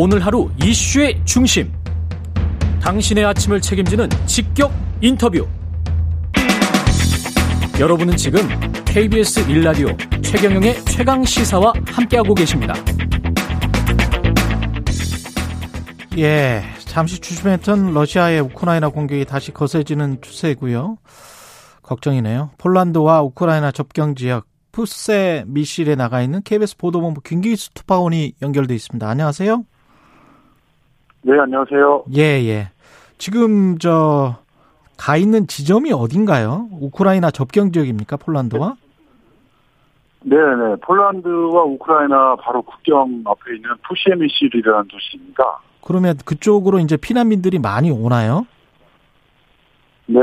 오늘 하루 이슈의 중심. 당신의 아침을 책임지는 직격 인터뷰. 여러분은 지금 KBS 일라디오 최경영의 최강 시사와 함께하고 계십니다. 예, 잠시 주춤했던 러시아의 우크라이나 공격이 다시 거세지는 추세고요. 걱정이네요. 폴란드와 우크라이나 접경 지역 푸세 미실에 나가 있는 KBS 보도본부 김기수 투파원이 연결돼 있습니다. 안녕하세요. 네, 안녕하세요. 예, 예. 지금 저 가 있는 지점이 어딘가요? 우크라이나 접경 지역입니까? 폴란드와? 네, 네. 폴란드와 우크라이나 바로 국경 앞에 있는 푸시에미실이라는 도시입니다. 그러면 그쪽으로 이제 피난민들이 많이 오나요? 네,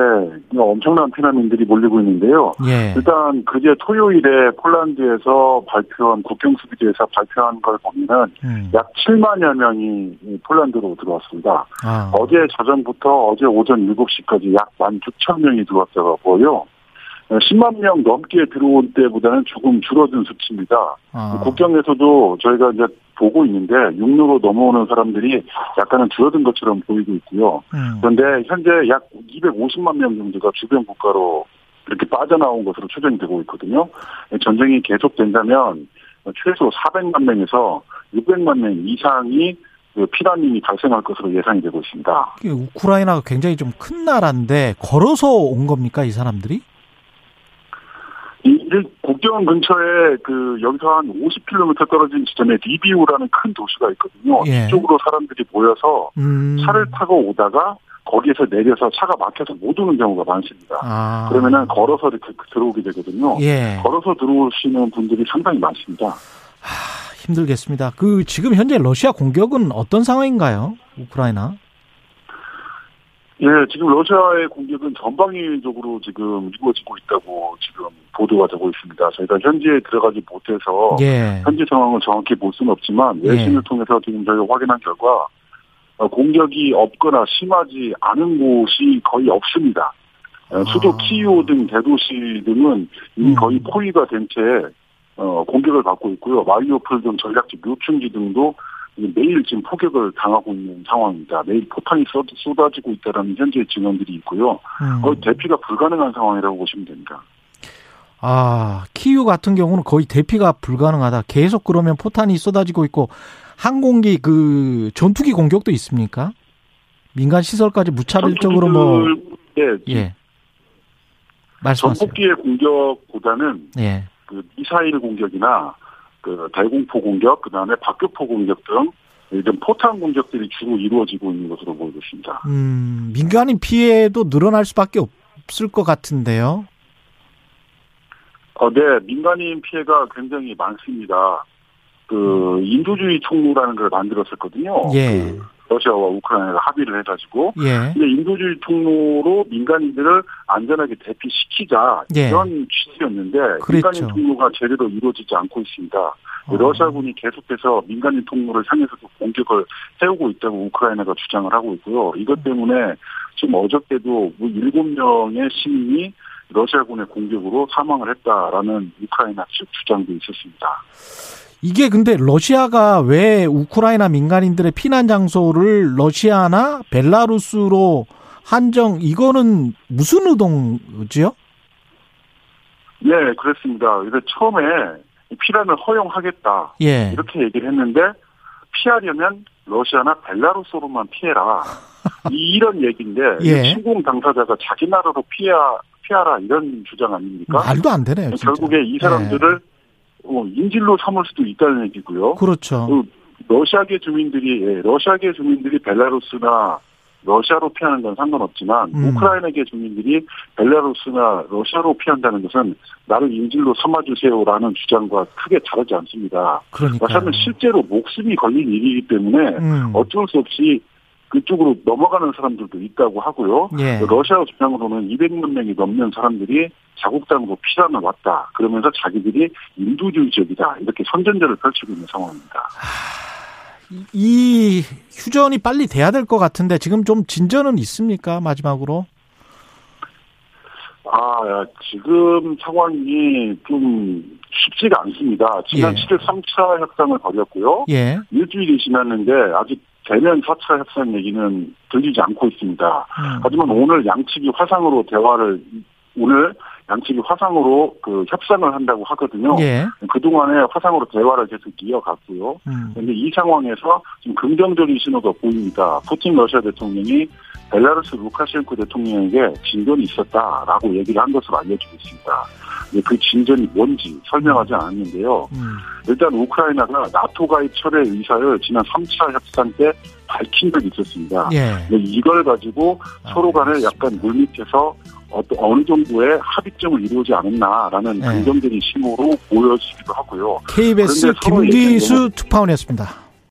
엄청난 피난민들이 몰리고 있는데요. 예. 일단 그제 토요일에 폴란드에서 발표한 국경 수비대에서 발표한 걸 보면은 음. 약 7만여 명이 폴란드로 들어왔습니다. 아. 어제 저녁부터 어제 오전 7시까지 약 16,000 명이 들어왔다고 보여 10만 명 넘게 들어온 때보다는 조금 줄어든 수치입니다. 아. 국경에서도 저희가 이제 보고 있는데 육로로 넘어오는 사람들이 약간은 줄어든 것처럼 보이고 있고요. 음. 그런데 현재 약 250만 명 정도가 주변 국가로 이렇게 빠져나온 것으로 추정이 되고 있거든요. 전쟁이 계속된다면 최소 400만 명에서 600만 명 이상이 그 피난민이 발생할 것으로 예상이 되고 있습니다. 우크라이나가 굉장히 좀 큰 나라인데 걸어서 온 겁니까 이 사람들이? 이 국경 근처에 그 여기서 한 50km 떨어진 지점에 리비우라는 큰 도시가 있거든요. 예. 이쪽으로 사람들이 모여서 음. 차를 타고 오다가 거기에서 내려서 차가 막혀서 못 오는 경우가 많습니다. 아. 그러면은 걸어서 이렇게 들어오게 되거든요. 예. 걸어서 들어오시는 분들이 상당히 많습니다. 하, 힘들겠습니다. 그 지금 현재 러시아 공격은 어떤 상황인가요? 우크라이나? 예, 지금 러시아의 공격은 전방위적으로 지금 이루어지고 있다고 지금 보도가 되고 있습니다. 저희가 현지에 들어가지 못해서 예. 현지 상황을 정확히 볼 수는 없지만 외신을 예. 통해서 지금 저희가 확인한 결과 어, 공격이 없거나 심하지 않은 곳이 거의 없습니다. 어, 수도 아. 키이오 등 대도시 등은 이미 음. 거의 포위가 된채 어, 공격을 받고 있고요. 마리오폴 등 전략지 묘충지 등도 매일 지금 포격을 당하고 있는 상황입니다. 매일 포탄이 쏟- 쏟아지고 있다는 현재 증언들이 있고요. 음. 거의 대피가 불가능한 상황이라고 보시면 됩니다. 아, 키유 같은 경우는 거의 대피가 불가능하다. 계속 그러면 포탄이 쏟아지고 있고 항공기 그 전투기 공격도 있습니까? 민간 시설까지 무차별적으로 뭐 예, 예. 말씀하세요. 전폭기의 공격보다는 예. 그 미사일 공격이나 그 대공포 공격, 그 다음에 박격포 공격 등 이런 포탄 공격들이 주로 이루어지고 있는 것으로 보이고 있습니다. 음, 민간인 피해도 늘어날 수밖에 없을 것 같은데요. 어, 네, 민간인 피해가 굉장히 많습니다. 그 인도주의 총무라는 걸 만들었었거든요. 예. 그 러시아와 우크라이나가 합의를 해가지고 예. 근데 인도주의 통로로 민간인들을 안전하게 대피시키자 예. 이런 취지였는데 그랬죠. 민간인 통로가 제대로 이루어지지 않고 있습니다. 어. 러시아군이 계속해서 민간인 통로를 향해서도 공격을 해오고 있다고 우크라이나가 주장을 하고 있고요. 이것 때문에 지금 어저께도 뭐 7명의 시민이 러시아군의 공격으로 사망을 했다라는 우크라이나 측 주장도 있었습니다. 이게 근데 러시아가 왜 우크라이나 민간인들의 피난 장소를 러시아나 벨라루스로 한정 이거는 무슨 의도지요? 네, 그렇습니다. 그래서 처음에 피란을 허용하겠다 예. 이렇게 얘기를 했는데 피하려면 러시아나 벨라루스로만 피해라 이- 이런 얘기인데 예. 침공 당사자가 자기 나라로 피하 피하라 이런 주장 아닙니까? 말도 안 되네요. 진짜. 결국에 이 사람들을 어, 인질로 삼을 수도 있다는 얘기고요. 예. 그렇죠. 그 러시아계 주민들이 예, 러시아계 주민들이 벨라루스나 러시아로 피하는 건 상관없지만 음. 우크라이나계 주민들이 벨라루스나 러시아로 피한다는 것은 나를 인질로 삼아주세요라는 주장과 크게 다르지 않습니다. 그러니까. 러시아는 실제로 목숨이 걸린 일이기 때문에 음. 어쩔 수 없이 그쪽으로 넘어가는 사람들도 있다고 하고요. 예. 러시아 주장으로는 200만 명이 넘는 사람들이 자국 땅으로 피난을 왔다. 그러면서 자기들이 인도주의적이다. 이렇게 선전제를 펼치고 있는 상황입니다. 이 휴전이 빨리 돼야 될 것 같은데 지금 좀 진전은 있습니까? 마지막으로. 아, 지금 상황이 좀 쉽지가 않습니다. 지난 예. 7일 3차 협상을 벌였고요. 예. 일주일이 지났는데 아직 대면 4차 협상 얘기는 들리지 않고 있습니다. 음. 하지만 오늘 양측이 화상으로 대화를 오늘 양측이 화상으로 그 협상을 한다고 하거든요. 예. 그동안에 화상으로 대화를 계속 이어갔고요. 음. 그런데 이 상황에서 좀 긍정적인 신호가 보입니다. 푸틴 러시아 대통령이 벨라루스 루카셴코 대통령에게 진전이 있었다라고 얘기를 한 것으로 알려지고 있습니다. 그 진전이 뭔지 설명하지 않았는데요. 음. 일단 우크라이나가 나토 가입 철회 의사를 지난 3차 협상 때 밝힌 적이 있었습니다. 예. 근데 이걸 가지고 서로 간에 약간 물밑에서 어떤 어느 정도의 합의점을 이루지 않았나라는 네. 긍정적인 신호로 보여지기도 하고요. KBS 김기수 얘기하는 특파원이었습니다.